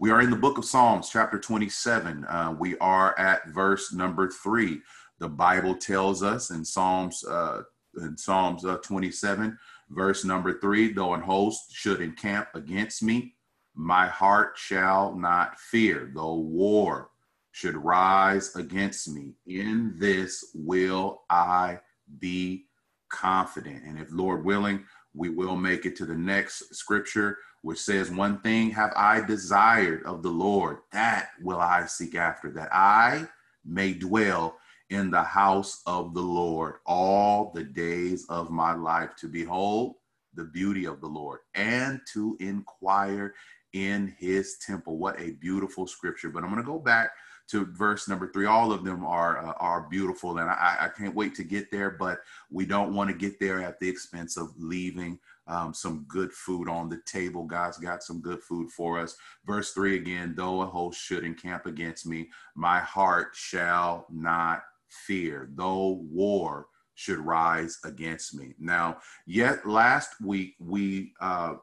We are in the book of Psalms, chapter 27. Uh, we are at verse number three. The Bible tells us in Psalms, uh, in Psalms uh, 27, verse number three, though an host should encamp against me, my heart shall not fear. Though war should rise against me, in this will I be confident. And if Lord willing, we will make it to the next scripture, which says, One thing have I desired of the Lord, that will I seek after, that I may dwell in the house of the Lord all the days of my life, to behold the beauty of the Lord and to inquire in his temple. What a beautiful scripture. But I'm going to go back to verse number three. All of them are uh, are beautiful, and I, I, can't wait to get there. But we don't want to get there at the expense of leaving um, some good food on the table. God's got some good food for us. Verse three again: Though a host should encamp against me, my heart shall not fear. Though war should rise against me. Now, yet last week we uh,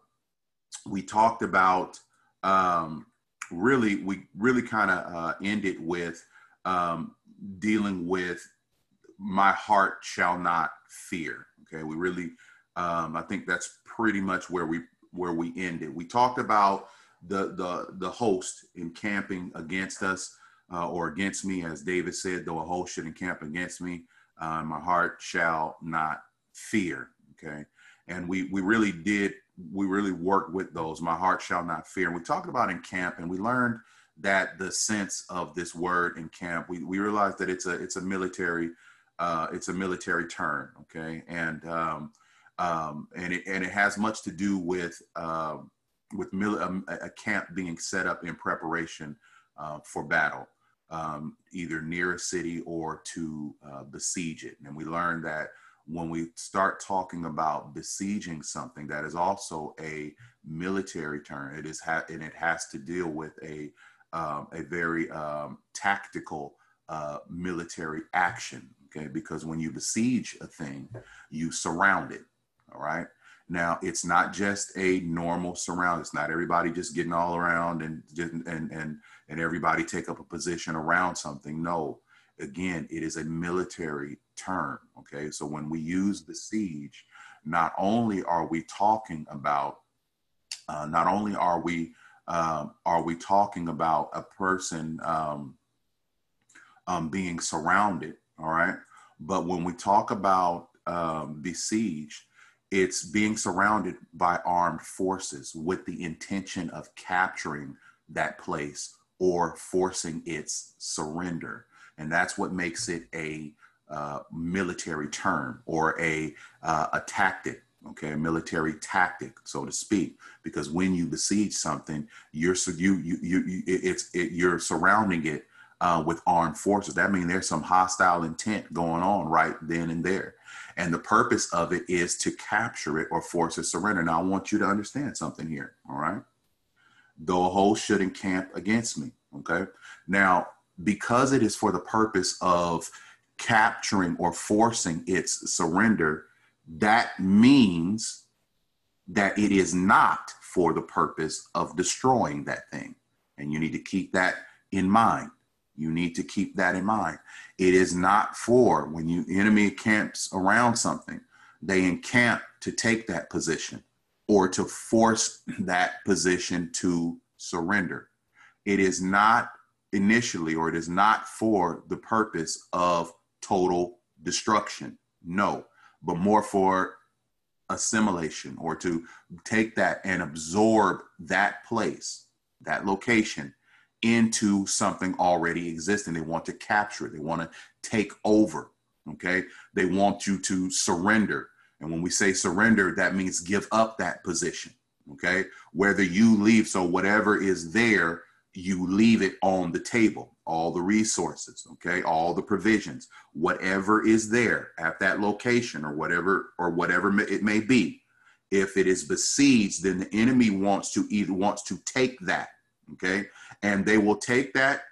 we talked about. Um, really we really kind of uh, ended with um, dealing with my heart shall not fear okay we really um, i think that's pretty much where we where we ended we talked about the the the host encamping against us uh, or against me as david said though a host should encamp against me uh, my heart shall not fear okay and we we really did we really worked with those. My heart shall not fear. We talked about encamp, and we learned that the sense of this word encamp. we, we realized that it's a it's a military uh, it's a military term, okay, and um, um, and it and it has much to do with uh, with mil- um, a, a, camp being set up in preparation uh, for battle, um, either near a city or to uh, besiege it. And we learned that when we start talking about besieging something that is also a military term. It is ha- and it has to deal with a um, a very um, tactical uh, military action okay? Because when you besiege a thing you surround it all right? Now it's not just a normal surround. It's not everybody just getting all around and and and and everybody take up a position around something. No. Again it is a military term. Okay, so when we use the siege, not only are we talking about, uh, not only are we uh, are we talking about a person um, um, being surrounded, all right, but when we talk about um, besiege, it's being surrounded by armed forces with the intention of capturing that place or forcing its surrender. And that's what makes it a uh, military term or a uh, a tactic okay? A military tactic so to speak. Because when you besiege something you're you you, you, you it's it, you're surrounding it uh, with armed forces. That means there's some hostile intent going on right then and there and the purpose of it is to capture it or force a surrender now i want you to understand something here all right though a host should encamp against me okay now because it is for the purpose of capturing or forcing its surrender, that means that it is not for the purpose of destroying that thing. And you need to keep that in mind. You need to keep that in mind. It is not for when you enemy camps around something, they encamp to take that position or to force that position to surrender. It is not initially or it is not for the purpose of total destruction. No, but more for assimilation or to take that and absorb that place, that location into something already existing. They want to capture it, they want to take over. Okay. They want you to surrender. And when we say surrender, that means give up that position. Okay. Whether you leave, so whatever is there, you leave it on the table all the resources okay all the provisions whatever is there at that location or whatever or whatever it may be if it is besieged then the enemy wants to either wants to take that okay and they will take that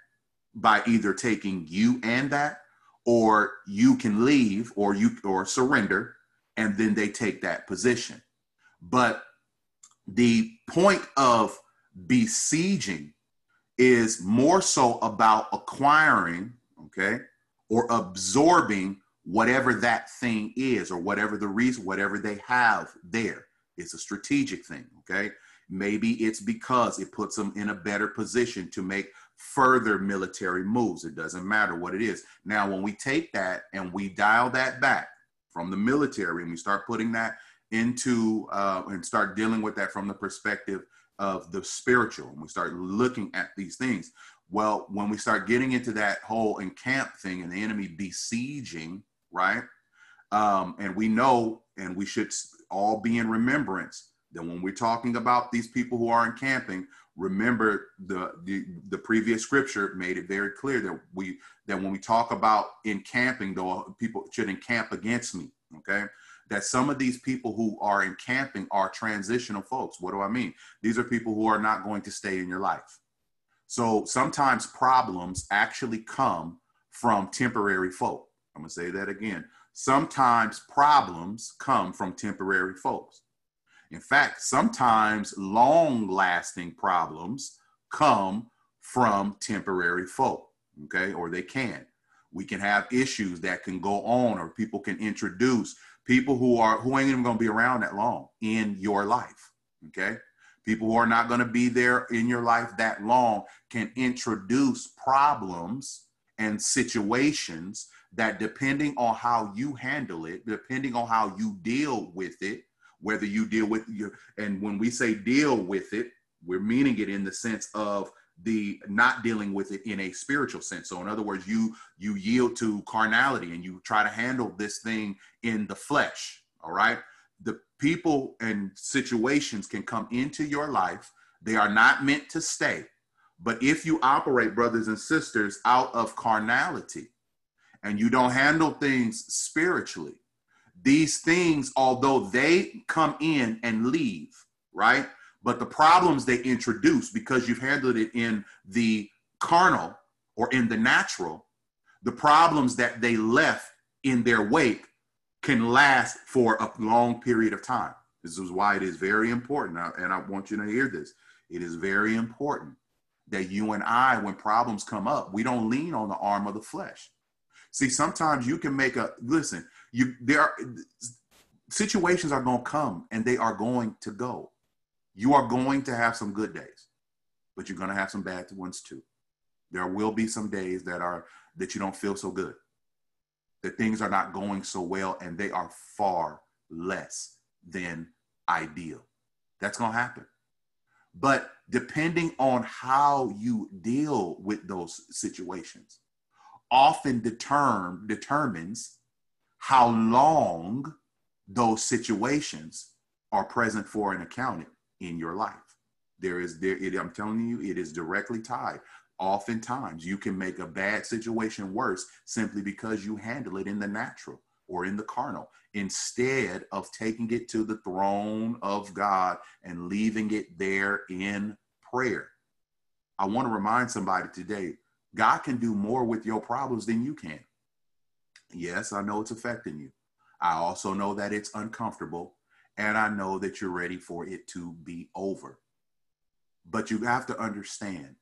by either taking you and that or you can leave or you or surrender and then they take that position but the point of besieging is more so about acquiring, okay, or absorbing whatever that thing is or whatever the reason, whatever they have there. It's a strategic thing, okay? Maybe it's because it puts them in a better position to make further military moves. It doesn't matter what it is. Now, when we take that and we dial that back from the military and we start putting that into uh, and start dealing with that from the perspective of the spiritual, and we start looking at these things. Well, when we start getting into that whole encamp thing and the enemy besieging, right? Um, and we know, and we should all be in remembrance that when we're talking about these people who are encamping, remember the, the the previous scripture made it very clear that we that when we talk about encamping though people should encamp against me okay? That some of these people who are encamping are transitional folks. What do i mean? These are people who are not going to stay in your life. So sometimes problems actually come from temporary folk. I'm to say that again. Sometimes problems come from temporary folks in fact, sometimes long lasting problems come from temporary folk, okay, or they can. We can have issues that can go on, or people can introduce people who are who ain't even to be around that long in your life, okay? People who are not to be there in your life that long can introduce problems and situations that, depending on how you handle it, depending on how you deal with it, whether you deal with you and when we say deal with it we're meaning it in the sense of the not dealing with it in a spiritual sense. So in other words you you yield to carnality and you try to handle this thing in the flesh all right? The people and situations can come into your life. They are not meant to stay. But if you operate brothers and sisters out of carnality and you don't handle things spiritually these things, although they come in and leave, right? But the problems they introduce because you've handled it in the carnal or in the natural, the problems that they left in their wake can last for a long period of time. This is why it is very important, and I want you to hear this. It is very important that you and I, when problems come up, we don't lean on the arm of the flesh. See, sometimes you can make a listen, you there are situations are going to come and they are going to go. You are going to have some good days, but you're going to have some bad ones too. There will be some days that are that you don't feel so good. That things are not going so well and they are far less than ideal. That's going to happen. But depending on how you deal with those situations, often determ, determines how long those situations are present for and accounted in your life. There is there, it, I'm telling you, it is directly tied. Oftentimes, you can make a bad situation worse simply because you handle it in the natural or in the carnal instead of taking it to the throne of God and leaving it there in prayer. I want to remind somebody today God can do more with your problems than you can. Yes, I know it's affecting you. I also know that it's uncomfortable, and I know that you're ready for it to be over. But you have to understand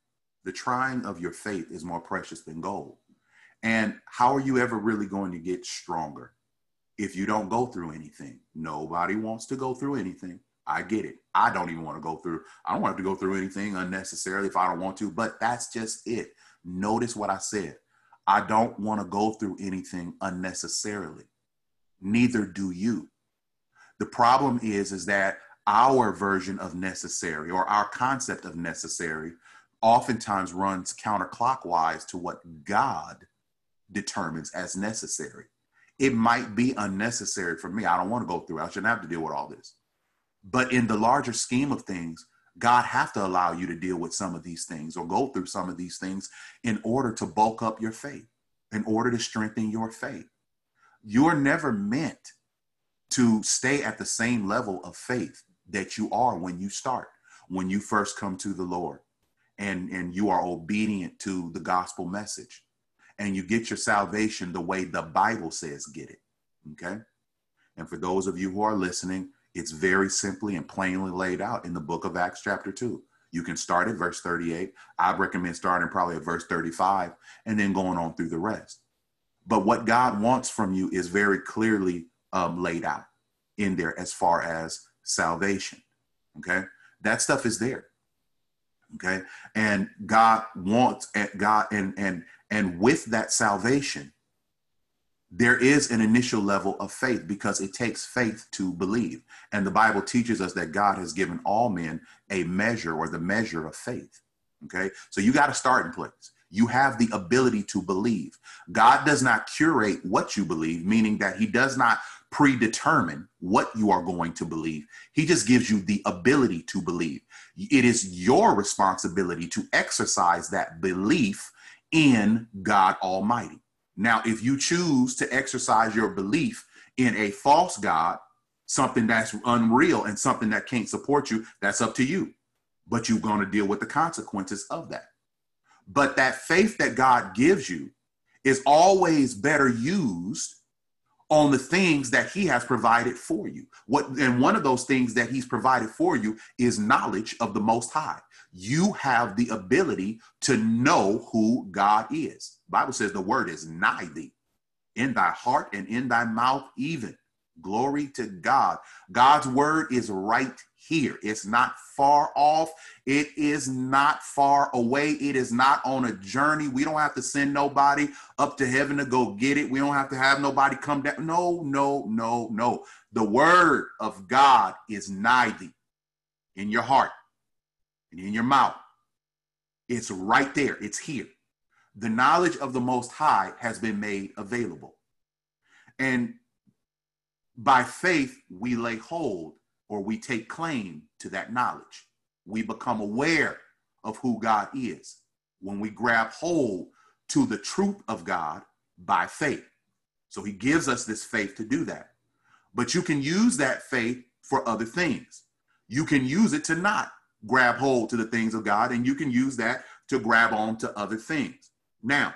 the trying of your faith is more precious than gold. And how are you ever really going to get stronger if you don't go through anything? Nobody wants to go through anything. I get it. I don't even want to go through, I don't want to go through anything unnecessarily if I don't want to, but that's just it. Notice what I said. I don't want to go through anything unnecessarily. Neither do you. The problem is, is that our version of necessary or our concept of necessary oftentimes runs counterclockwise to what God determines as necessary. It might be unnecessary for me. I don't want to go through. I shouldn't have to deal with all this. But in the larger scheme of things, God have to allow you to deal with some of these things or go through some of these things in order to bulk up your faith, in order to strengthen your faith. You're never meant to stay at the same level of faith that you are when you start, when you first come to the Lord and, and you are obedient to the gospel message and you get your salvation the way the Bible says get it. Okay. And for those of you who are listening, it's very simply and plainly laid out in the book of Acts, chapter 2. You can start at verse 38. I recommend starting probably at verse 35 and then going on through the rest. But what God wants from you is very clearly um, laid out in there as far as salvation. Okay. That stuff is there. Okay. And God wants and God and and and with that salvation, there is an initial level of faith because it takes faith to believe. And the Bible teaches us that God has given all men a measure or the measure of faith. Okay. So you got to start in place. You have the ability to believe. God does not curate what you believe, meaning that He does not predetermine what you are going to believe. He just gives you the ability to believe. It is your responsibility to exercise that belief in God Almighty. Now, if you choose to exercise your belief in a false God, something that's unreal and something that can't support you, that's up to you. But you're going to deal with the consequences of that. But that faith that God gives you is always better used on the things that he has provided for you. What and one of those things that he's provided for you is knowledge of the most high. You have the ability to know who God is. Bible says the word is nigh thee, in thy heart and in thy mouth even. Glory to God. God's word is right here. It's not far off. It is not far away. It is not on a journey. We don't have to send nobody up to heaven to go get it. We don't have to have nobody come down. No, no, no, no. The word of God is nigh thee in your heart and in your mouth. It's right there. It's here. The knowledge of the Most High has been made available. And by faith, we lay hold or we take claim to that knowledge. We become aware of who God is when we grab hold to the truth of God by faith. So he gives us this faith to do that. But you can use that faith for other things. You can use it to not grab hold to the things of God, and you can use that to grab on to other things. Now,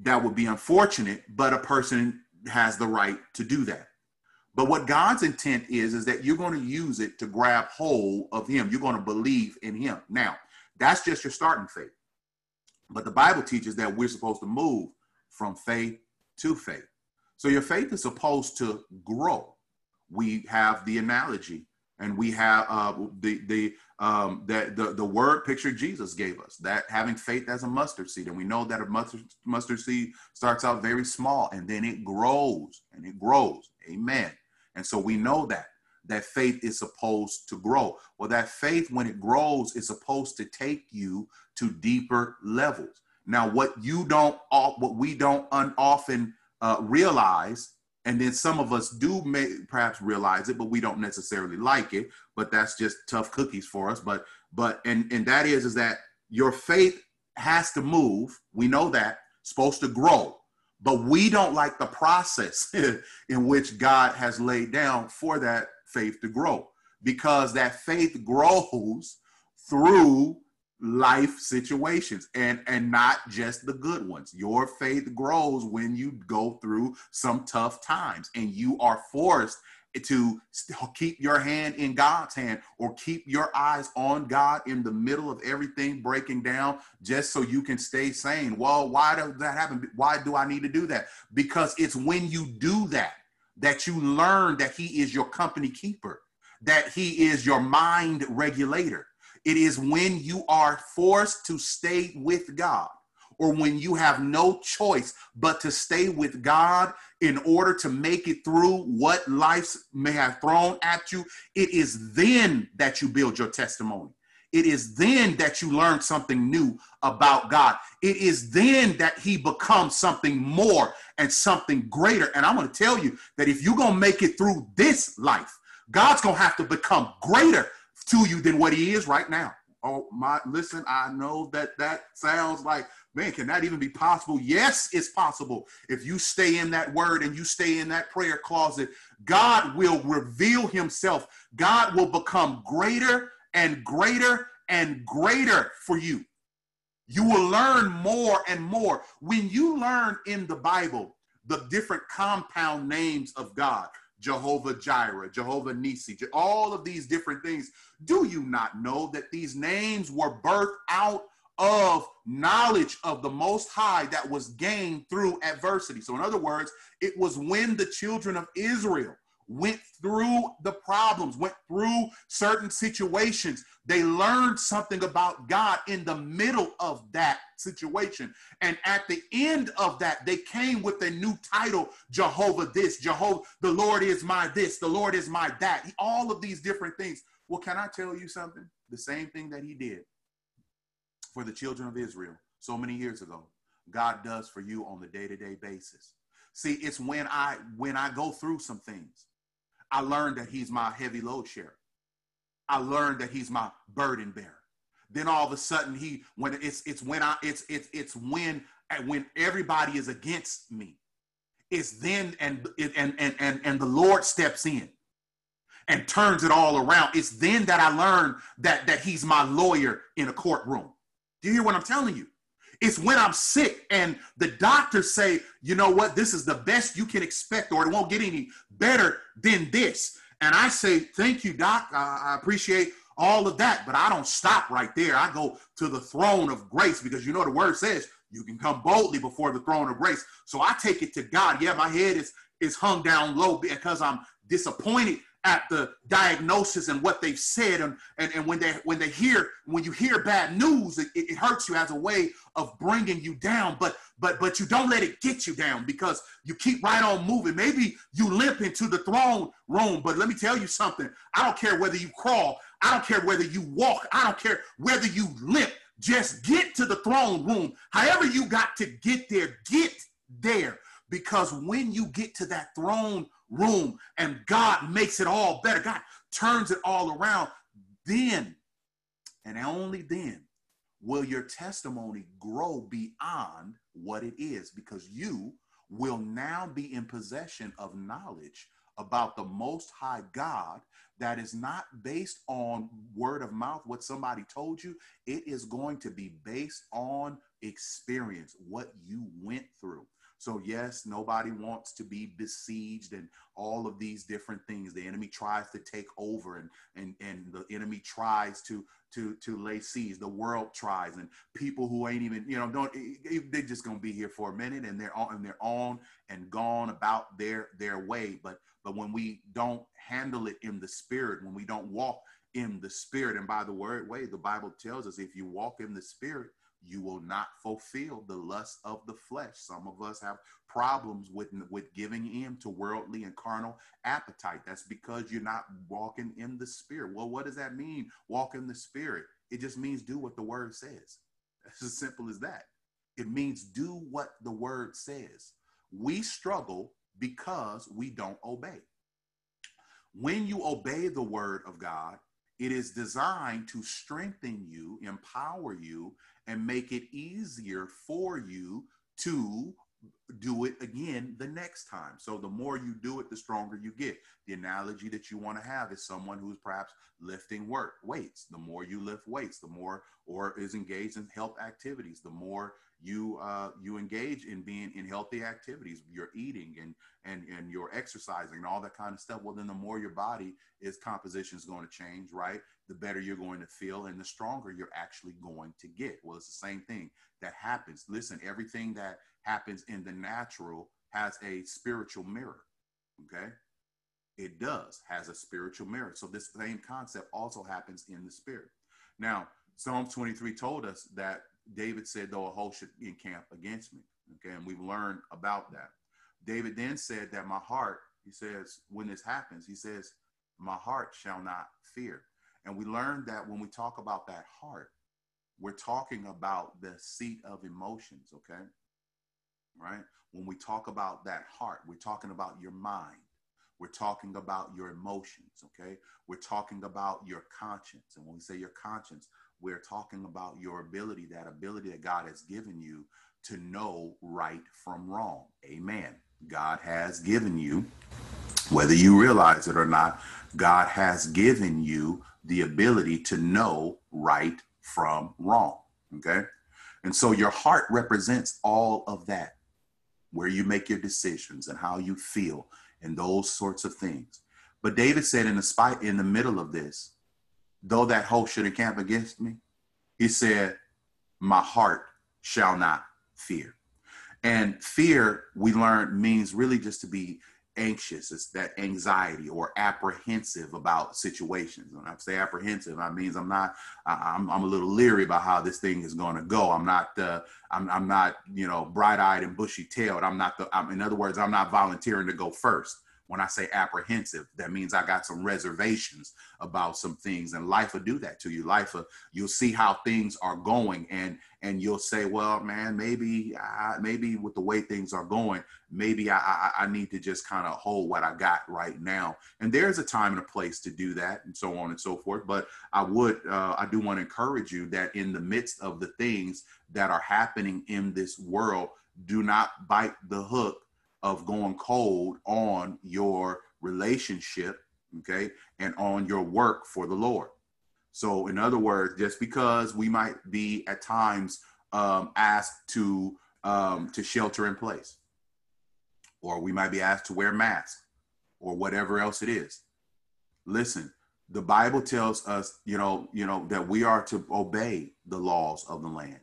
that would be unfortunate, but a person has the right to do that. But what God's intent is, is that you're going to use it to grab hold of Him. You're going to believe in Him. Now, that's just your starting faith. But the Bible teaches that we're supposed to move from faith to faith. So your faith is supposed to grow. We have the analogy and we have uh, the the um, that the the word picture Jesus gave us that having faith as a mustard seed, and we know that a mustard mustard seed starts out very small and then it grows and it grows. Amen. And so we know that that faith is supposed to grow. Well, that faith, when it grows, is supposed to take you to deeper levels. Now, what you don't, what we don't often uh, realize, and then some of us do may perhaps realize it, but we don't necessarily like it. But that's just tough cookies for us. But but and and that is is that your faith has to move. We know that supposed to grow but we don't like the process in which God has laid down for that faith to grow because that faith grows through life situations and and not just the good ones your faith grows when you go through some tough times and you are forced to keep your hand in God's hand or keep your eyes on God in the middle of everything breaking down just so you can stay sane. Well, why does that happen? Why do I need to do that? Because it's when you do that that you learn that He is your company keeper, that He is your mind regulator. It is when you are forced to stay with God or when you have no choice but to stay with God in order to make it through what life may have thrown at you, it is then that you build your testimony. It is then that you learn something new about God. It is then that He becomes something more and something greater. And I'm going to tell you that if you're going to make it through this life, God's going to have to become greater to you than what He is right now. Oh, my, listen, I know that that sounds like Man, can that even be possible? Yes, it's possible. If you stay in that word and you stay in that prayer closet, God will reveal himself. God will become greater and greater and greater for you. You will learn more and more. When you learn in the Bible the different compound names of God, Jehovah Jireh, Jehovah Nisi, all of these different things. Do you not know that these names were birthed out of knowledge of the Most High that was gained through adversity? So, in other words, it was when the children of Israel went through the problems, went through certain situations. They learned something about God in the middle of that situation. And at the end of that, they came with a new title Jehovah this, Jehovah, the Lord is my this, the Lord is my that. All of these different things. Well, can I tell you something? The same thing that he did for the children of Israel so many years ago, God does for you on the day to day basis. See, it's when I when I go through some things I learned that he's my heavy load share. I learned that he's my burden bearer. Then all of a sudden he when it's it's when I it's it's it's when when everybody is against me. It's then and and and and and the Lord steps in and turns it all around. It's then that I learn that that he's my lawyer in a courtroom. Do you hear what I'm telling you? It's when I'm sick and the doctors say, you know what, this is the best you can expect, or it won't get any better than this. And I say, thank you, doc. I appreciate all of that, but I don't stop right there. I go to the throne of grace because you know the word says you can come boldly before the throne of grace. So I take it to God. Yeah, my head is is hung down low because I'm disappointed at the diagnosis and what they've said and, and, and when they when they hear when you hear bad news it, it hurts you as a way of bringing you down. But but but you don't let it get you down because you keep right on moving. Maybe you limp into the throne room but let me tell you something. I don't care whether you crawl. I don't care whether you walk. I don't care whether you limp. Just get to the throne room. However you got to get there get there. Because when you get to that throne room and God makes it all better. God turns it all around. Then, and only then, will your testimony grow beyond what it is because you will now be in possession of knowledge about the most high God that is not based on word of mouth, what somebody told you. It is going to be based on experience, what you went through. So, yes, nobody wants to be besieged and all of these different things. The enemy tries to take over and, and, and the enemy tries to, to, to lay siege. The world tries and people who ain't even, you know, don't, they're just to be here for a minute and they're on and they're on and gone about their, their way. But, but when we don't handle it in the spirit, when we don't walk in the spirit, and by the word way, the Bible tells us if you walk in the spirit, you will not fulfill the lust of the flesh. Some of us have problems with, with giving in to worldly and carnal appetite. That's because you're not walking in the spirit. Well, what does that mean? Walk in the spirit. It just means do what the word says. It's as simple as that. It means do what the word says. We struggle because we don't obey. When you obey the word of God, it is designed to strengthen you, empower you, and make it easier for you to do it again the next time. So the more you do it, the stronger you get. The analogy that you want to have is someone who's perhaps lifting work weights. The more you lift weights, the more or is engaged in health activities, the more you uh, you engage in being in healthy activities, you're eating and and and you're exercising and all that kind of stuff. Well, then the more your body is composition is going to change, right? The better you're going to feel and the stronger you're actually going to get. Well, it's the same thing that happens. Listen, everything that happens in the natural has a spiritual mirror. Okay. It does, has a spiritual mirror. So this same concept also happens in the spirit. Now, Psalm 23 told us that David said, though a host should encamp against me. Okay, and we've learned about that. David then said that my heart, he says, when this happens, he says, my heart shall not fear. And we learned that when we talk about that heart, we're talking about the seat of emotions, okay? Right? When we talk about that heart, we're talking about your mind. We're talking about your emotions, okay? We're talking about your conscience. And when we say your conscience, we're talking about your ability, that ability that God has given you to know right from wrong. Amen. God has given you, whether you realize it or not, God has given you the ability to know right from wrong. Okay. And so your heart represents all of that, where you make your decisions and how you feel and those sorts of things. But David said in the spite in the middle of this, though that host should encamp against me, he said, My heart shall not fear. And fear, we learned, means really just to be anxious. It's that anxiety or apprehensive about situations. When I say apprehensive, I means I'm not. I, am I'm a little leery about how this thing is going to go. I'm not. Uh, I'm I'm not. You know, bright eyed and bushy tailed. I'm not the. I'm, in other words, I'm not volunteering to go first when I say apprehensive, that means I got some reservations about some things, and life will do that to you. Life, will, you'll see how things are going, and and you'll say, well, man, maybe, I, maybe with the way things are going, maybe I, I, I need to just kind of hold what I got right now. And there's a time and a place to do that, and so on and so forth. But I would, uh, I do want to encourage you that in the midst of the things that are happening in this world, do not bite the hook of going cold on your relationship, okay, and on your work for the Lord. So, in other words, just because we might be at times um, asked to um, to shelter in place, or we might be asked to wear masks, or whatever else it is. Listen, the Bible tells us, you know, you know that we are to obey the laws of the land.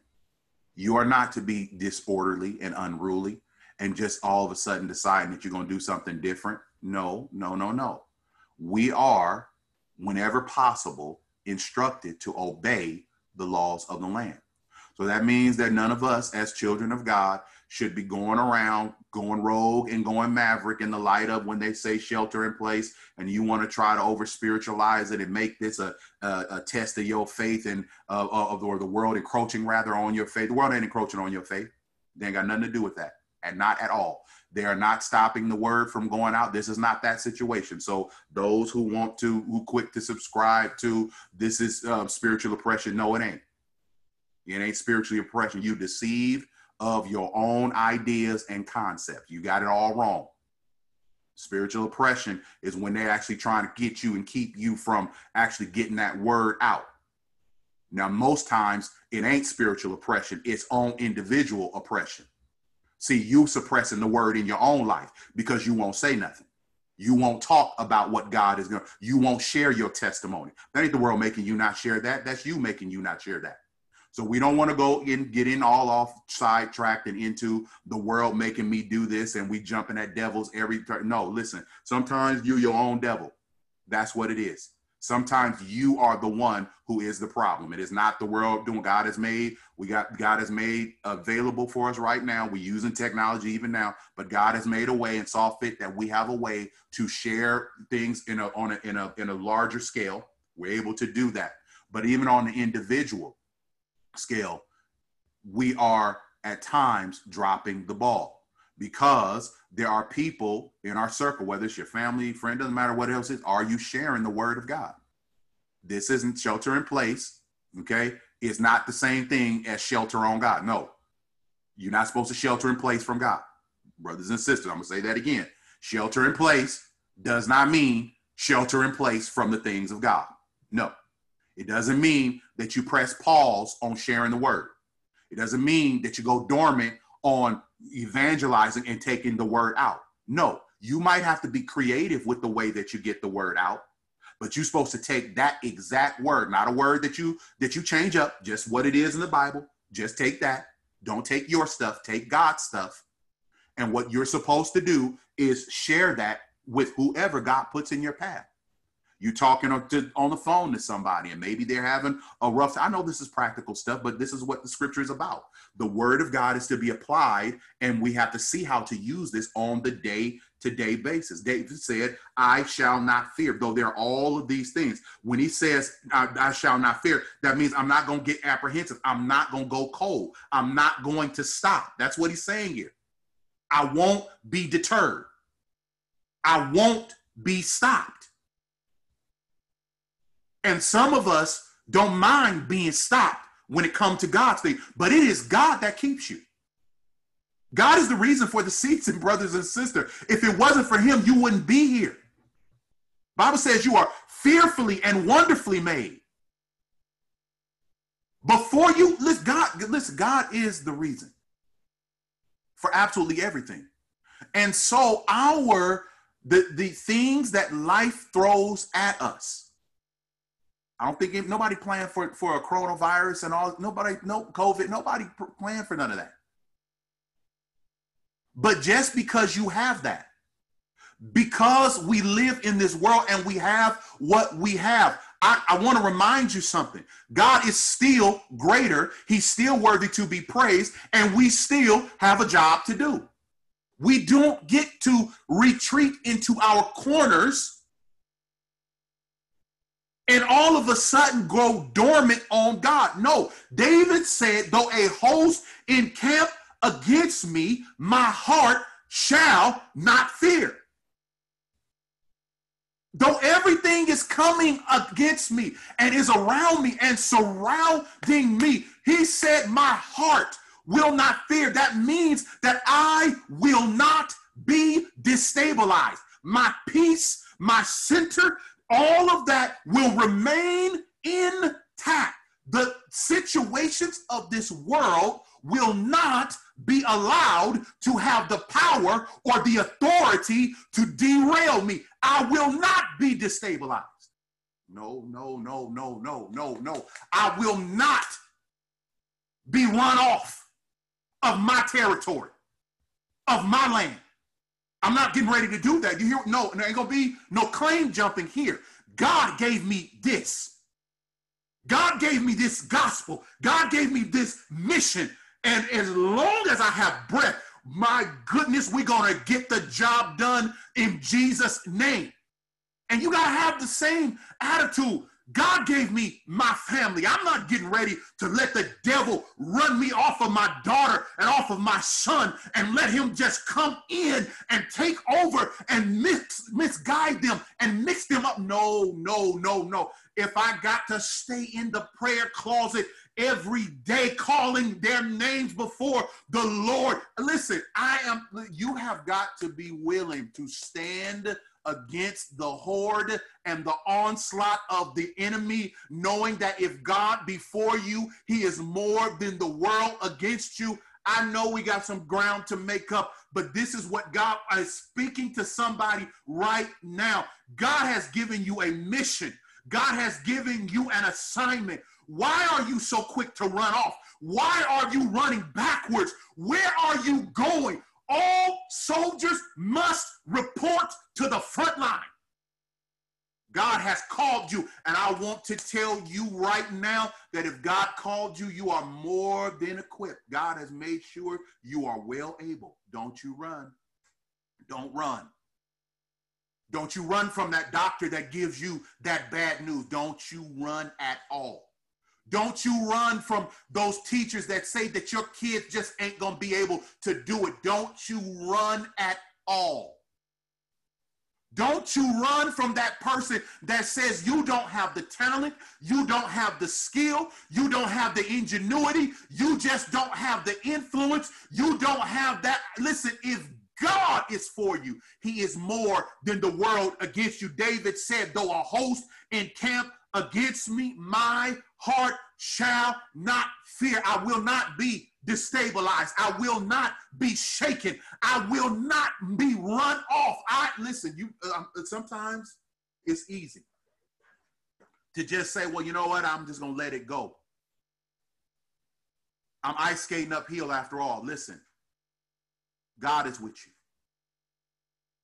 You are not to be disorderly and unruly and just all of a sudden deciding that you're going to do something different. No, no, no, no. We are, whenever possible, instructed to obey the laws of the land. So that means that none of us, as children of God, should be going around, going rogue and going maverick in the light of when they say shelter in place, and you want to try to over spiritualize it and make this a, a, a test of your faith and uh, of or the world encroaching rather on your faith. The world ain't encroaching on your faith. They ain't got nothing to do with that and not at all. They are not stopping the word from going out. This is not that situation. So those who want to, who quick to subscribe to this is uh, spiritual oppression. No, it ain't. It ain't spiritual oppression. You deceived of your own ideas and concepts. You got it all wrong. Spiritual oppression is when they're actually trying to get you and keep you from actually getting that word out. Now, most times it ain't spiritual oppression, it's on individual oppression. See, you suppressing the word in your own life because you won't say nothing. You won't talk about what God is going to, you won't share your testimony. That ain't the world making you not share that. That's you making you not share that. So we don't want to go in, get in all off sidetracked and into the world making me do this and we jumping at devils every. No, listen, sometimes you're your own devil. That's what it is. Sometimes you are the one who is the problem. It is not the world doing God has made. We got God has made available for us right now. We're using technology even now, but God has made a way and saw fit that we have a way to share things in a on a in a in a larger scale. We're able to do that. But even on the individual scale, we are at times dropping the ball because there are people in our circle, whether it's your family, friend, doesn't matter what else is, are you sharing the word of God? This isn't shelter in place, okay? It's not the same thing as shelter on God. No, you're not supposed to shelter in place from God. Brothers and sisters, I'm gonna say that again. Shelter in place does not mean shelter in place from the things of God. No, it doesn't mean that you press pause on sharing the word. It doesn't mean that you go dormant on evangelizing and taking the word out. No, you might have to be creative with the way that you get the word out, but you're supposed to take that exact word, not a word that you that you change up, just what it is in the Bible. Just take that. Don't take your stuff, take God's stuff. And what you're supposed to do is share that with whoever God puts in your path you talking on, to, on the phone to somebody and maybe they're having a rough i know this is practical stuff but this is what the scripture is about. The word of god is to be applied and we have to see how to use this on the day to day basis. David said i shall not fear. Though there are all of these things. When he says I, I shall not fear that means i'm not going to get apprehensive. I'm not going to go cold. I'm not going to stop. That's what he's saying here. I won't be deterred. I won't be stopped and some of us don't mind being stopped when it comes to God's thing, but it is God that keeps you. God is the reason for the season, brothers and sisters. If it wasn't for him, you wouldn't be here. Bible says you are fearfully and wonderfully made. Before you listen, God, listen, God is the reason for absolutely everything. And so our the, the things that life throws at us. I don't think nobody planned for, for a coronavirus and all, nobody, no COVID, nobody planned for none of that. But just because you have that, because we live in this world and we have what we have, I, I want to remind you something. God is still greater. He's still worthy to be praised, and we still have a job to do. We don't get to retreat into our corners and all of a sudden grow dormant on God. No, David said, though a host encamp against me, my heart shall not fear. Though everything is coming against me and is around me and surrounding me, he said, My heart will not fear. That means that I will not be destabilized. My peace, my center, all of that will remain intact. The situations of this world will not be allowed to have the power or the authority to derail me. I will not be destabilized. No, no, no, no, no, no, no. I will not be run off of my territory, of my land. I'm not getting ready to do that. You hear? No, there ain't gonna be no claim jumping here. God gave me this. God gave me this gospel. God gave me this mission. And as long as I have breath, my goodness, we're to get the job done in Jesus' name. And you got to have the same attitude. God gave me my family. I'm not getting ready to let the devil run me off of my daughter and off of my son and let him just come in and take over and misguide them and mix them up. No, no, no, no. If I got to stay in the prayer closet every day calling their names before the Lord. Listen, I am, you have got to be willing to stand against the horde and the onslaught of the enemy, knowing that if God before you, he is more than the world against you. I know we got some ground to make up, but this is what God is speaking to somebody right now. God has given you a mission. God has given you an assignment. Why are you so quick to run off? Why are you running backwards? Where are you going? All soldiers must report to the front line. God has called you, and I want to tell you right now that if God called you, you are more than equipped. God has made sure you are well able. Don't you run. Don't run. Don't you run from that doctor that gives you that bad news. Don't you run at all. Don't you run from those teachers that say that your kids just ain't going to be able to do it. Don't you run at all. Don't you run from that person that says you don't have the talent, you don't have the skill, you don't have the ingenuity, you just don't have the influence, you don't have that. Listen, if God is for you, he is more than the world against you. David said, though a host encamp against me, my heart shall not fear. I will not be destabilized. I will not be shaken. I will not be run off. I listen. You um, sometimes it's easy to just say, "Well, you know what? I'm just gonna let it go." I'm ice skating uphill after all. Listen, God is with you.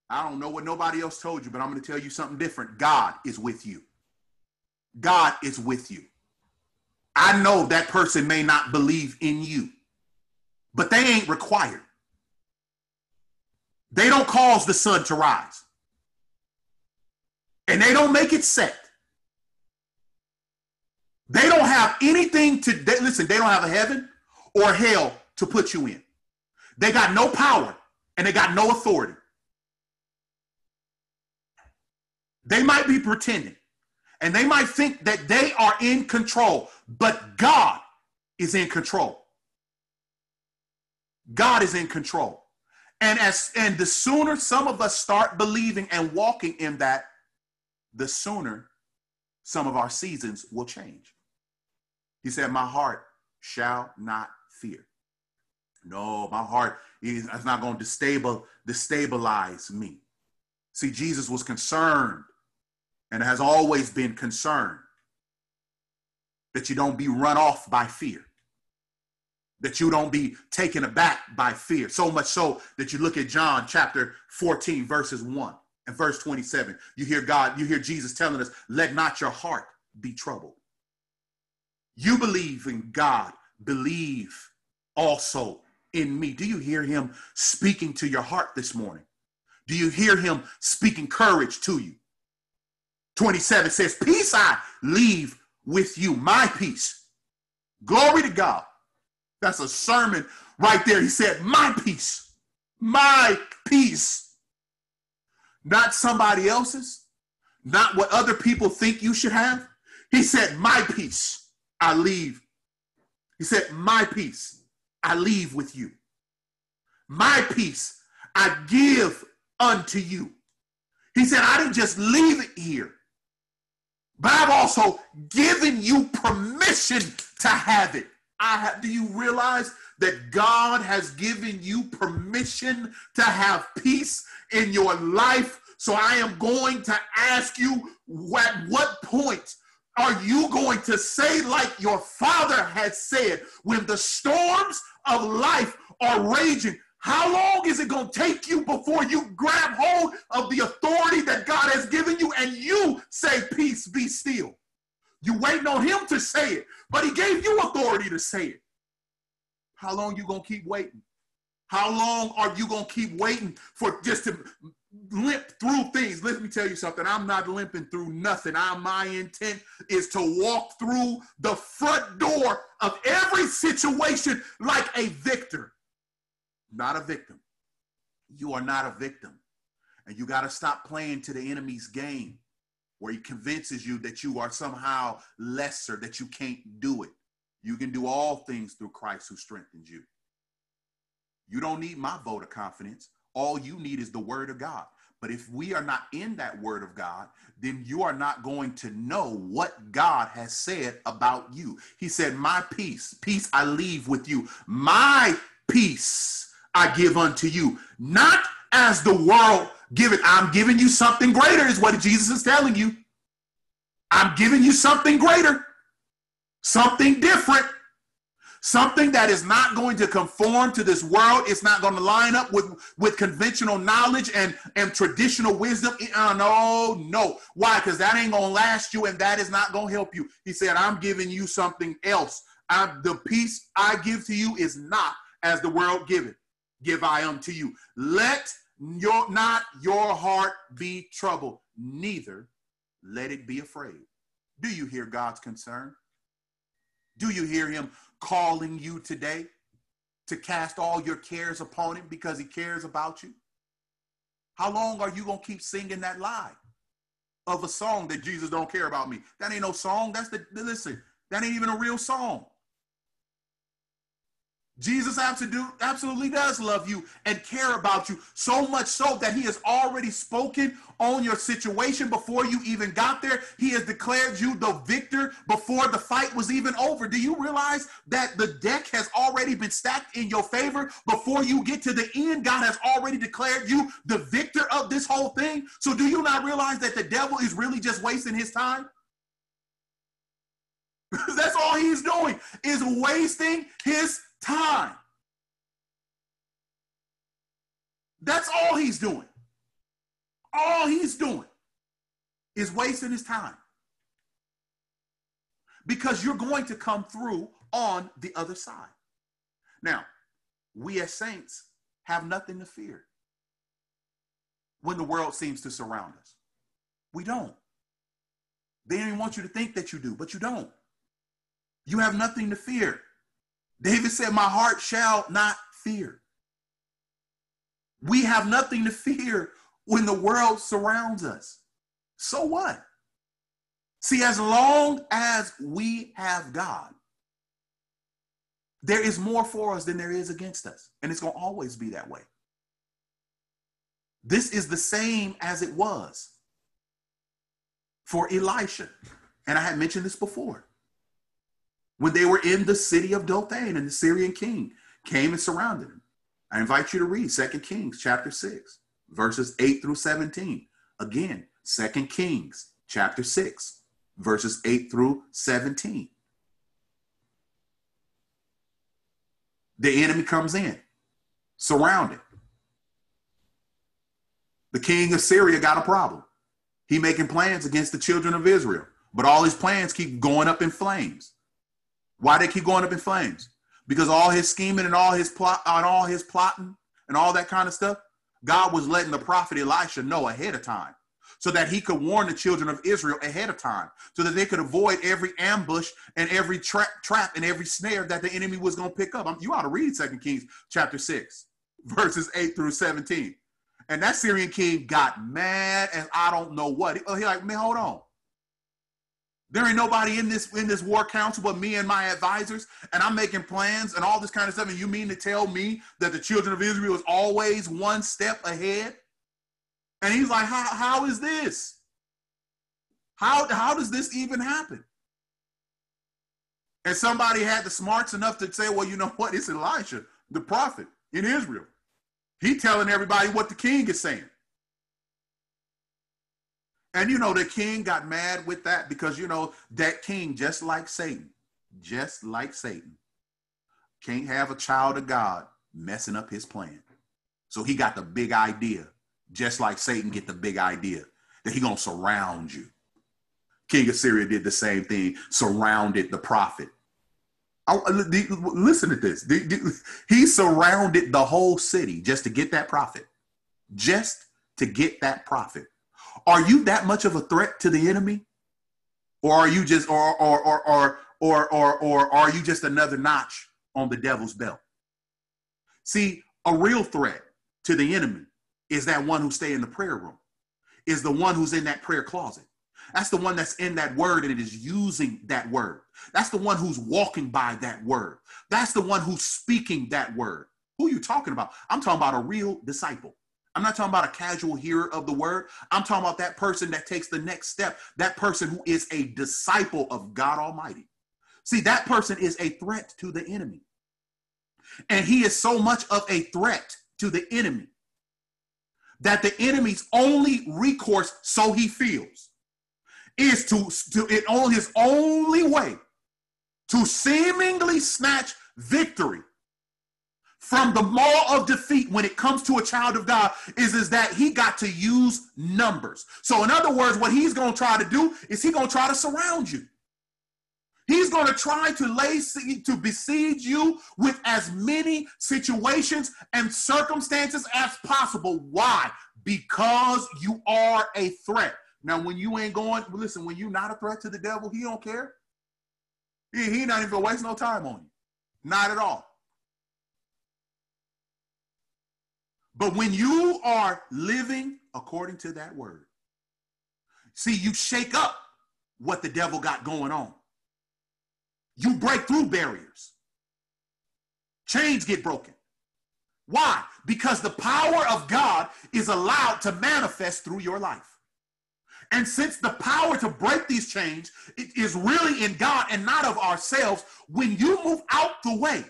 I don't know what nobody else told you, but I'm going to tell you something different. God is with you. God is with you. I know that person may not believe in you, but they ain't required. They don't cause the sun to rise, and they don't make it set. They don't have anything to they, listen. They don't have a heaven or hell to put you in. They got no power and they got no authority. They might be pretending and they might think that they are in control, but God is in control. God is in control. And as and the sooner some of us start believing and walking in that, the sooner some of our seasons will change. He said, My heart shall not fear. No, my heart is, not going to destabilize me. See, Jesus was concerned and has always been concerned that you don't be run off by fear, that you don't be taken aback by fear. So much so that you look at John chapter 14, verses 1 and verse 27. You hear God, you hear Jesus telling us, let not your heart be troubled. You believe in God, believe also in me. Do you hear him speaking to your heart this morning? Do you hear him speaking courage to you? 27 says, Peace I leave with you, my peace. Glory to God. That's a sermon right there. He said, My peace, my peace. Not somebody else's, not what other people think you should have. He said, My peace I leave. He said, My peace I leave with you. My peace I give unto you. He said, I didn't just leave it here, but I've also given you permission to have it. I have, do you realize that God has given you permission to have peace in your life? So I am going to ask you at what point are you going to say, like your father has said, when the storms of life are raging? How long is it going to take you before you grab hold of the authority that God has given you and you say, Peace, be still? You waiting on him to say it, but he gave you authority to say it. How long you going to keep waiting? How long are you going to keep waiting for just to limp through things. Let me tell you something. I'm not limping through nothing. I, my intent is to walk through the front door of every situation like a victor, not a victim. You are not a victim. And you got to stop playing to the enemy's game where he convinces you that you are somehow lesser, that you can't do it. You can do all things through Christ who strengthens you. You don't need my vote of confidence. All you need is the word of God. But if we are not in that word of God, then you are not going to know what God has said about you. He said, My peace, peace I leave with you. My peace I give unto you. Not as the world give it. I'm giving you something greater, is what Jesus is telling you. I'm giving you something greater, something different something that is not going to conform to this world. It's not going to line up with with conventional knowledge and and traditional wisdom. Uh, no no. Why? Because that ain't going to last you and that is not going to help you. He said i'm giving you something else. I, the peace i give to you is not as the world giveth give i unto you let your not your heart be troubled neither let it be afraid do you hear god's concern do you hear him calling you today to cast all your cares upon him because he cares about you? How long are you going to keep singing that lie of a song that Jesus don't care about me? That ain't no song. That's the, listen, that ain't even a real song. Jesus absolutely does love you and care about you so much so that he has already spoken on your situation before you even got there. He has declared you the victor before the fight was even over. Do you realize that the deck has already been stacked in your favor before you get to the end? God has already declared you the victor of this whole thing. So do you not realize that the devil is really just wasting his time? That's all he's doing is wasting his time. That's all he's doing. All he's doing is wasting his time. Because you're going to come through on the other side. Now, we as saints have nothing to fear when the world seems to surround us. We don't. They don't even want you to think that you do, but you don't. You have nothing to fear. David said, My heart shall not fear. We have nothing to fear when the world surrounds us. So what? See, as long as we have God, there is more for us than there is against us. And it's going to always be that way. This is the same as it was for Elisha. And I had mentioned this before when they were in the city of Dothan and the Syrian king came and surrounded him. I invite you to read Second Kings chapter 6. verses 8 through 17. Again, Second Kings chapter 6, verses 8 through 17. The enemy comes in, surrounded. The king of Syria got a problem. He making plans against the children of Israel, but all his plans keep going up in flames. Why they keep going up in flames? Because all his scheming and all his plot and all his plotting and all that kind of stuff, God was letting the prophet Elisha know ahead of time so that he could warn the children of Israel ahead of time, so that they could avoid every ambush and every trap, trap and every snare that the enemy was going to pick up. You ought to read Second Kings chapter 6, verses 8 through 17. And that Syrian king got mad as I don't know what. He, oh, he like, man, hold on. There ain't nobody in this in this war council but me and my advisors, and I'm making plans and all this kind of stuff. And you mean to tell me that the children of Israel is always one step ahead? And he's like, how, how is this? How, how does this even happen? And somebody had the smarts enough to say, well, you know what? It's Elisha, the prophet in Israel. He telling everybody what the king is saying. And you know, the king got mad with that because you know that king, just like Satan, just like Satan, can't have a child of God messing up his plan. So he got the big idea just like Satan get the big idea that he gonna surround you. King of Syria did the same thing, surrounded the prophet. I, uh, listen to this. He surrounded the whole city just to get that prophet, just to get that prophet. Are you that much of a threat to the enemy, or are you just, or or or or or or, or are you just another notch on the devil's belt? See, a real threat to the enemy is that one who stay in the prayer room, is the one who's in that prayer closet. That's the one that's in that word and it is using that word. That's the one who's walking by that word. That's the one who's speaking that word. Who are you talking about? I'm talking about a real disciple. I'm not talking about a casual hearer of the word. I'm talking about that person that takes the next step, that person who is a disciple of God Almighty. See, that person is a threat to the enemy. And he is so much of a threat to the enemy that the enemy's only recourse, so he feels, is to, to it on his only way to seemingly snatch victory from the law of defeat when it comes to a child of God is, is that he got to use numbers. So, in other words, what he's going to try to do is he going to try to surround you. He's going to try to lay to besiege you with as many situations and circumstances as possible. Why? Because you are a threat. Now, when you ain't going, listen, when you're not a threat to the devil, he don't care. He, he not even waste no time on you. Not at all. But when you are living according to that word, see, you shake up what the devil got going on you break through barriers. Chains get broken. Why? Because the power of God is allowed to manifest through your life. And since the power to break these chains is really in God and not of ourselves, when you move out the way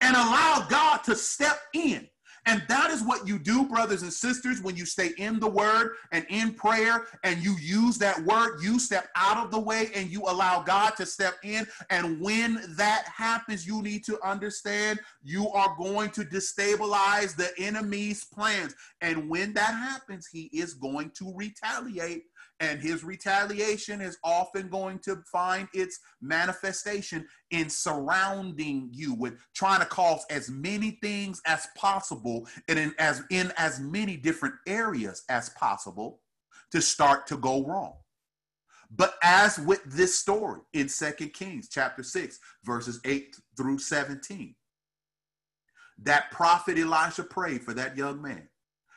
and allow God to step in and that is what you do, brothers and sisters, when you stay in the word and in prayer and you use that word, you step out of the way and you allow God to step in. And when that happens, you need to understand you are going to destabilize the enemy's plans. And when that happens, he is going to retaliate and his retaliation is often going to find its manifestation in surrounding you with trying to cause as many things as possible and in as in as many different areas as possible to start to go wrong. But as with this story in Second Kings chapter 6 verses 8 through 17 that prophet Elisha prayed for that young man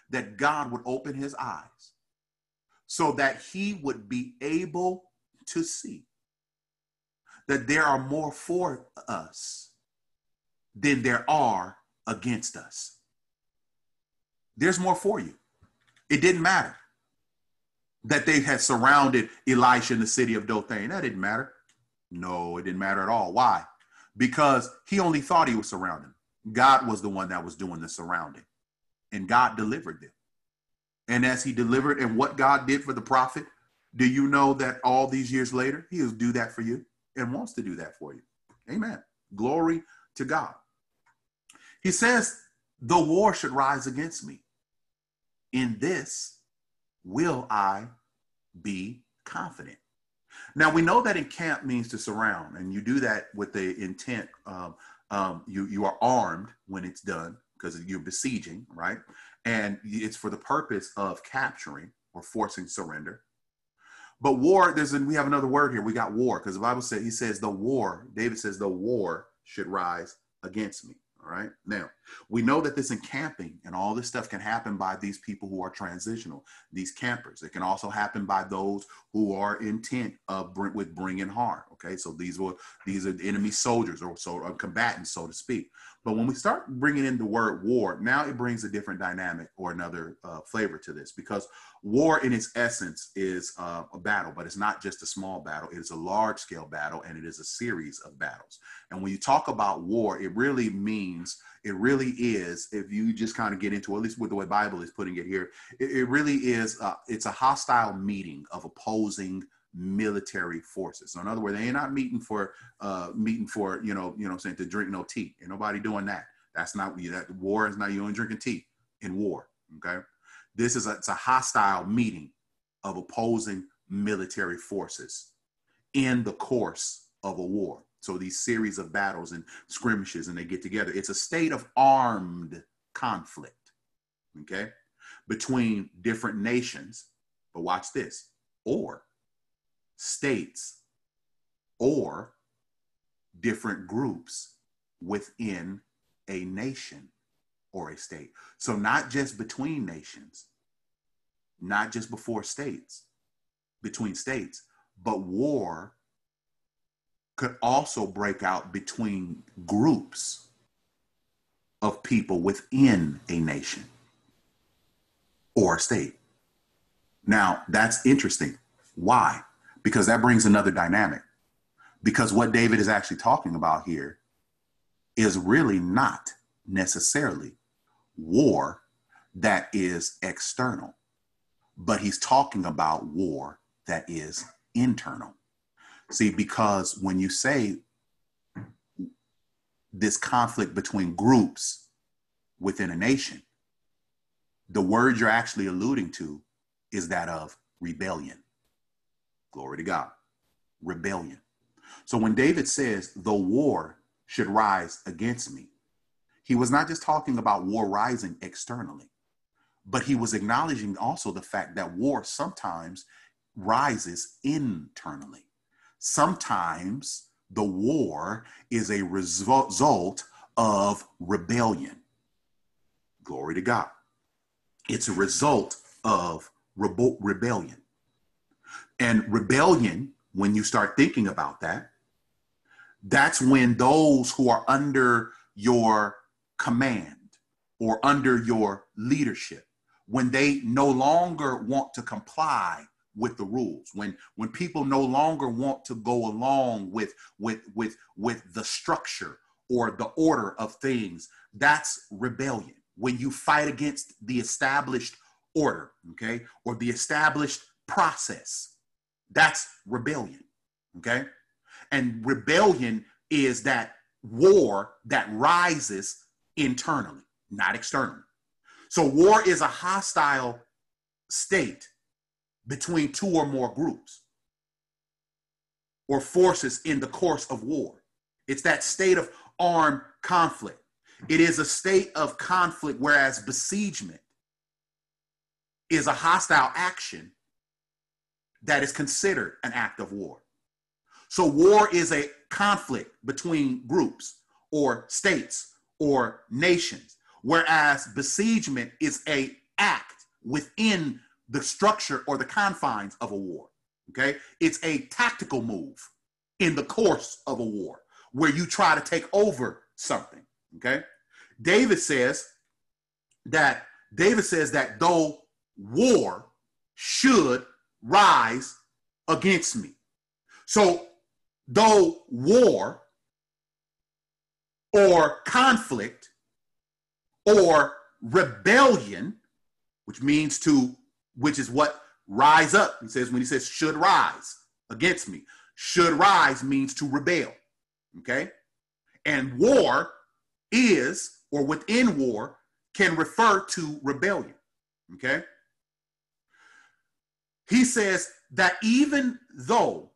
that God would open his eyes so that he would be able to see that there are more for us than there are against us. There's more for you. It didn't matter that they had surrounded Elisha in the city of Dothan. That didn't matter. No, it didn't matter at all. Why? Because he only thought he was surrounded. God was the one that was doing the surrounding, and God delivered them. And as he delivered and what God did for the prophet, do you know that all these years later, he'll do that for you and wants to do that for you? Amen. Glory to God. He says, the war should rise against me. In this will I be confident. Now we know that encamp means to surround, and you do that with the intent. Um, um, you you are armed when it's done because you're besieging, right? And it's for the purpose of capturing or forcing surrender. But war, there's a, we have another word here. We got war because the Bible says he says the war. David says the war should rise against me. All right. Now, we know that this encamping and all this stuff can happen by these people who are transitional, these campers. It can also happen by those who are intent of bring, with bringing harm. Okay. So these were these are enemy soldiers or so or combatants, so to speak. But when we start bringing in the word war, now it brings a different dynamic or another uh, flavor to this because war in its essence is uh, a battle, but it's not just a small battle. It is a large scale battle and it is a series of battles. And when you talk about war, it really means, it really is, if you just kind of get into, at least with the way Bible is putting it here, it, it really is, uh, it's a hostile meeting of opposing military forces. So in other words, they ain't not meeting for uh meeting for, you know, you know saying to drink no tea. Ain't nobody doing that. That's not that war is not you only drinking tea in war. Okay. This is a, it's a hostile meeting of opposing military forces in the course of a war. So these series of battles and skirmishes and they get together. It's a state of armed conflict. Okay. Between different nations. But watch this. Or states or different groups within a nation or a state. So, not just between nations, not just before states, between states, but war could also break out between groups of people within a nation or a state. Now, that's interesting. Why? because that brings another dynamic. Because what David is actually talking about here is really not necessarily war that is external, but he's talking about war that is internal. See, because when you say this conflict between groups within a nation, the word you're actually alluding to is that of rebellion. Glory to God. Rebellion. So when David says the war should rise against me, he was not just talking about war rising externally, but he was acknowledging also the fact that war sometimes rises internally. Sometimes the war is a result of rebellion. Glory to God. It's a result of rebellion. And rebellion, when you start thinking about that, that's when those who are under your command or under your leadership, when they no longer want to comply with the rules when when people no longer want to go along with with with with the structure or the order of things that's rebellion when you fight against the established order okay or the established process that's rebellion. Okay. And rebellion is that war that rises internally, not externally. So war is a hostile state between two or more groups or forces in the course of war. It's that state of armed conflict. It is a state of conflict, whereas besiegement is a hostile action that is considered an act of war. So war is a conflict between groups or states or nations, whereas besiegement is a act within the structure or the confines of a war. Okay? It's a tactical move in the course of a war where you try to take over something. Okay? David says that David says that though war should rise against me. So, though war or conflict or rebellion which means to, which is what rise up. He says when he says should rise against me, should rise means to rebel. Okay. And war is, or within war, can refer to rebellion. Okay. He says that even though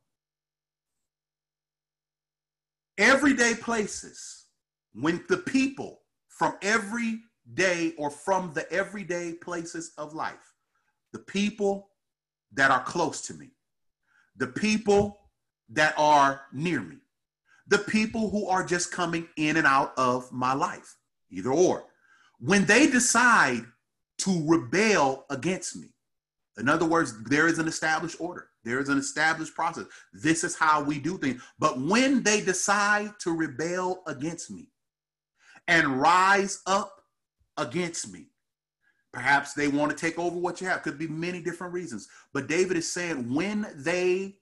everyday places, when the people from every day or from the everyday places of life, the people that are close to me, the people that are near me, the people who are just coming in and out of my life, either or. When they decide to rebel against me, in other words, there is an established order, there is an established process. This is how we do things. But when they decide to rebel against me and rise up against me, perhaps they want to take over what you have. Could be many different reasons. But David is saying when they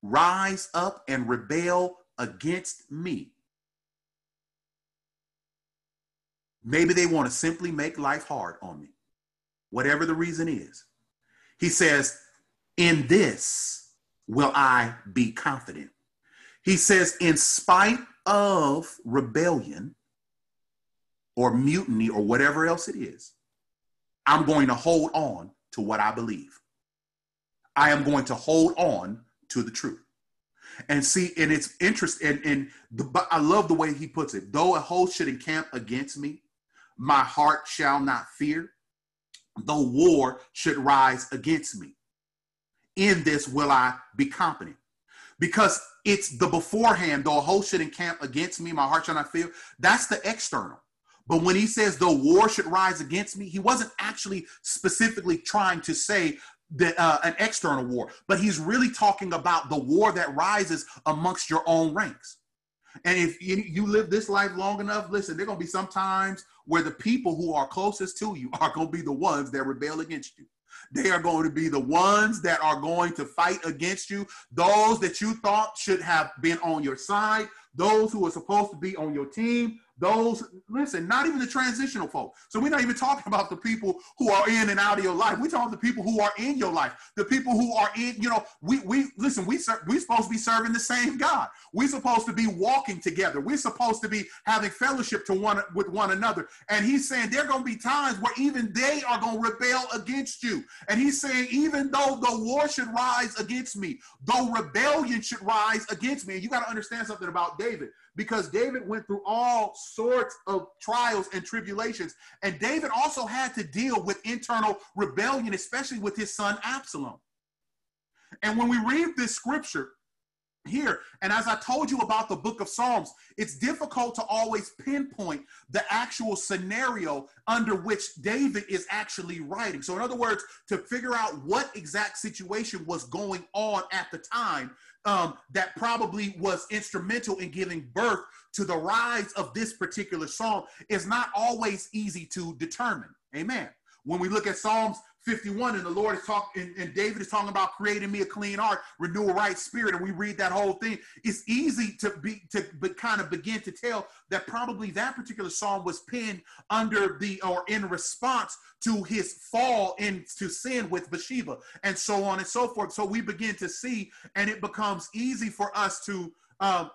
rise up and rebel against me. Maybe they want to simply make life hard on me, whatever the reason is. He says, In this will I be confident. He says, In spite of rebellion or mutiny or whatever else it is, I'm going to hold on to what I believe. I am going to hold on to the truth. And see, and it's interesting, and, and the, but I love the way he puts it. Though a host should encamp against me, my heart shall not fear. Though war should rise against me, in this will I be confident. Because it's the beforehand, though a host should encamp against me, my heart shall not fear. That's the external. But when he says the war should rise against me, he wasn't actually specifically trying to say the, uh, an external war, but he's really talking about the war that rises amongst your own ranks. And if you live this life long enough, listen, there are going to be some times where the people who are closest to you are going to be the ones that rebel against you. They are going to be the ones that are going to fight against you. Those that you thought should have been on your side, those who are supposed to be on your team, those, listen, not even the transitional folk. So we're not even talking about the people who are in and out of your life. We're talking the people who are in your life, the people who are in, you know, we, we listen, we, we're supposed to be serving the same God. We're supposed to be walking together. We're supposed to be having fellowship to one with one another. And he's saying there are going to be times where even they are going to rebel against you. And he's saying, even though the war should rise against me, though rebellion should rise against me. And you got to understand something about David because David went through all sorts of trials and tribulations. And David also had to deal with internal rebellion, especially with his son Absalom. And when we read this scripture, here. And as I told you about the book of Psalms, it's difficult to always pinpoint the actual scenario under which David is actually writing. So, in other words, to figure out what exact situation was going on at the time, um, that probably was instrumental in giving birth to the rise of this particular psalm is not always easy to determine. Amen. When we look at Psalms 51 and the Lord is talking and, David is talking about creating me a clean heart, renew a right spirit, and we read that whole thing, it's easy to be to be, kind of begin to tell that probably that particular psalm was penned under the or in response to his fall into sin with Bathsheba and so on and so forth. So we begin to see, and it becomes easy for us to um,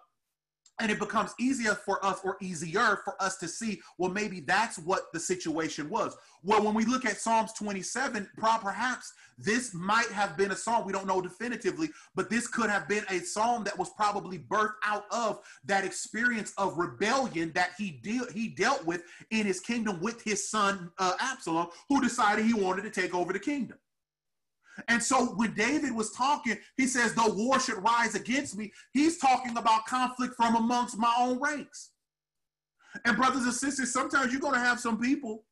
and it becomes easier for us or easier for us to see well maybe that's what the situation was. Well when we look at psalms 27 perhaps this might have been a psalm we don't know definitively but this could have been a psalm that was probably birthed out of that experience of rebellion that he he dealt with in his kingdom with his son uh, absalom who decided he wanted to take over the kingdom and so when David was talking, he says, though war should rise against me, he's talking about conflict from amongst my own ranks. And brothers and sisters, sometimes you're going to have some people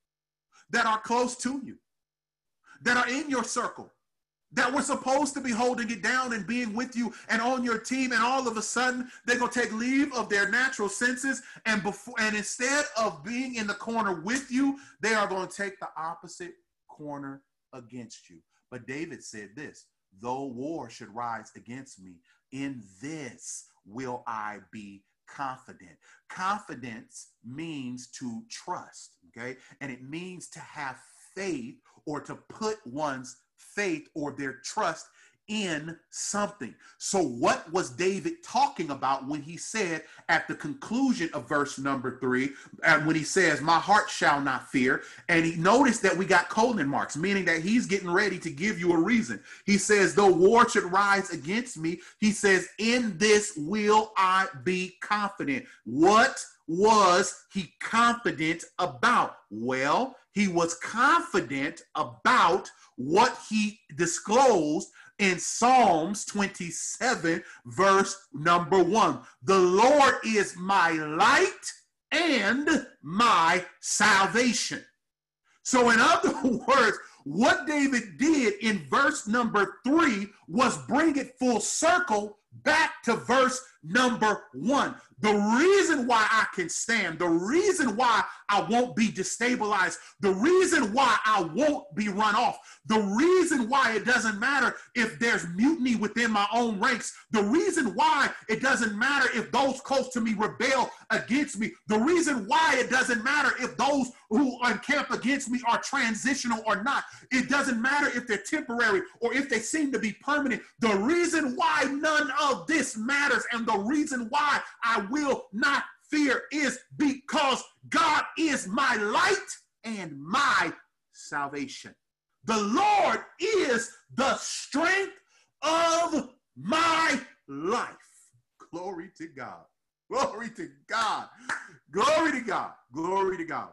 that are close to you, that are in your circle, that were supposed to be holding it down and being with you and on your team, and all of a sudden they're gonna take leave of their natural senses, and before and instead of being in the corner with you, they are going to take the opposite corner against you. But David said this though war should rise against me, in this will I be confident. Confidence means to trust, okay? And it means to have faith or to put one's faith or their trust in something. So, what was David talking about when he said at the conclusion of verse number three, and when he says, My heart shall not fear? And he noticed that we got colon marks, meaning that he's getting ready to give you a reason. He says, Though war should rise against me, he says, In this will I be confident. What was he confident about? Well, he was confident about what he disclosed in Psalms 27, verse number one. The Lord is my light and my salvation. So, in other words, what David did in verse number three was bring it full circle back to verse number one. The reason why I can stand, the reason why I won't be destabilized, the reason why I won't be run off, the reason why it doesn't matter if there's mutiny within my own ranks, the reason why it doesn't matter if those close to me rebel against me, the reason why it doesn't matter if those who encamp against me are transitional or not, it doesn't matter if they're temporary or if they seem to be permanent. The reason why none of this matters and the reason why I will not fear is because God is my light and my salvation. The Lord is the strength of my life. Glory to God. Glory to God. Glory to God. Glory to God.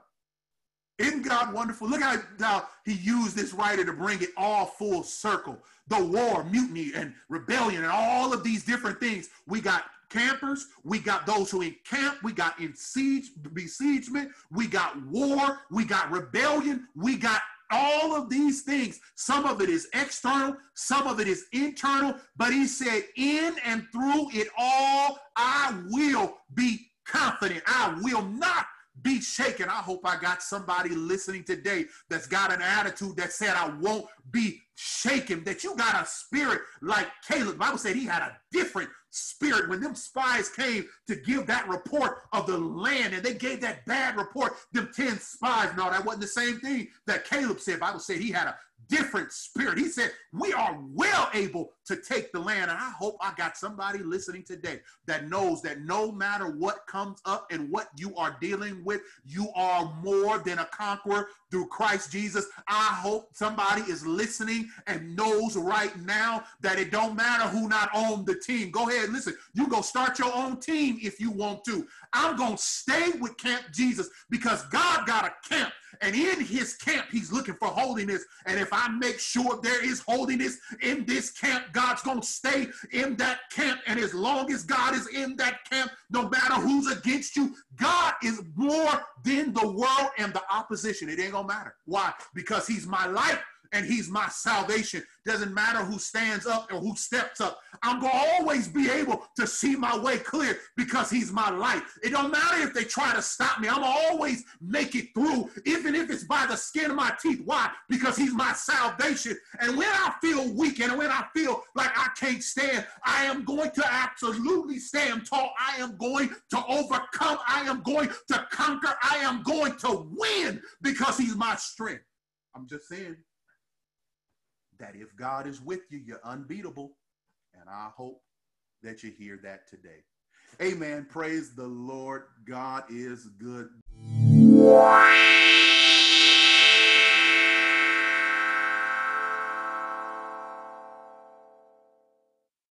Isn't God wonderful? Look how, how he used this writer to bring it all full circle. The war, mutiny, and rebellion, and all of these different things. We got campers, we got those who encamp, we got in siege, besiegement, we got war, we got rebellion, we got all of these things. Some of it is external, some of it is internal, but he said, in and through it all, I will be confident. I will not be shaken. I hope I got somebody listening today that's got an attitude that said, I won't be shaken, that you got a spirit like Caleb. Bible said he had a different spirit when them spies came to give that report of the land and they gave that bad report them 10 spies no that wasn't the same thing that caleb said bible said he had a different spirit. He said, We are well able to take the land. And I hope I got somebody listening today that knows that no matter what comes up and what you are dealing with, you are more than a conqueror through Christ Jesus. I hope somebody is listening and knows right now that it don't matter who not on the team. Go ahead, listen. You go start your own team if you want to. I'm going to stay with Camp Jesus because God got a camp and in his camp, he's looking for holiness. And if I make sure there is holiness in this camp, God's going to stay in that camp. And as long as God is in that camp, no matter who's against you, God is more than the world and the opposition. It ain't going to matter. Why? Because he's my life and he's my salvation. Doesn't matter who stands up or who steps up. I'm going to always be able to see my way clear because he's my light. It don't matter if they try to stop me. I'm to always make it through, even if it's by the skin of my teeth. Why? Because he's my salvation. And when I feel weak and when I feel like I can't stand, I am going to absolutely stand tall. I am going to overcome. I am going to conquer. I am going to win because he's my strength. I'm just saying that if God is with you, you're unbeatable. And I hope that you hear that today. Amen. Praise the Lord. God is good.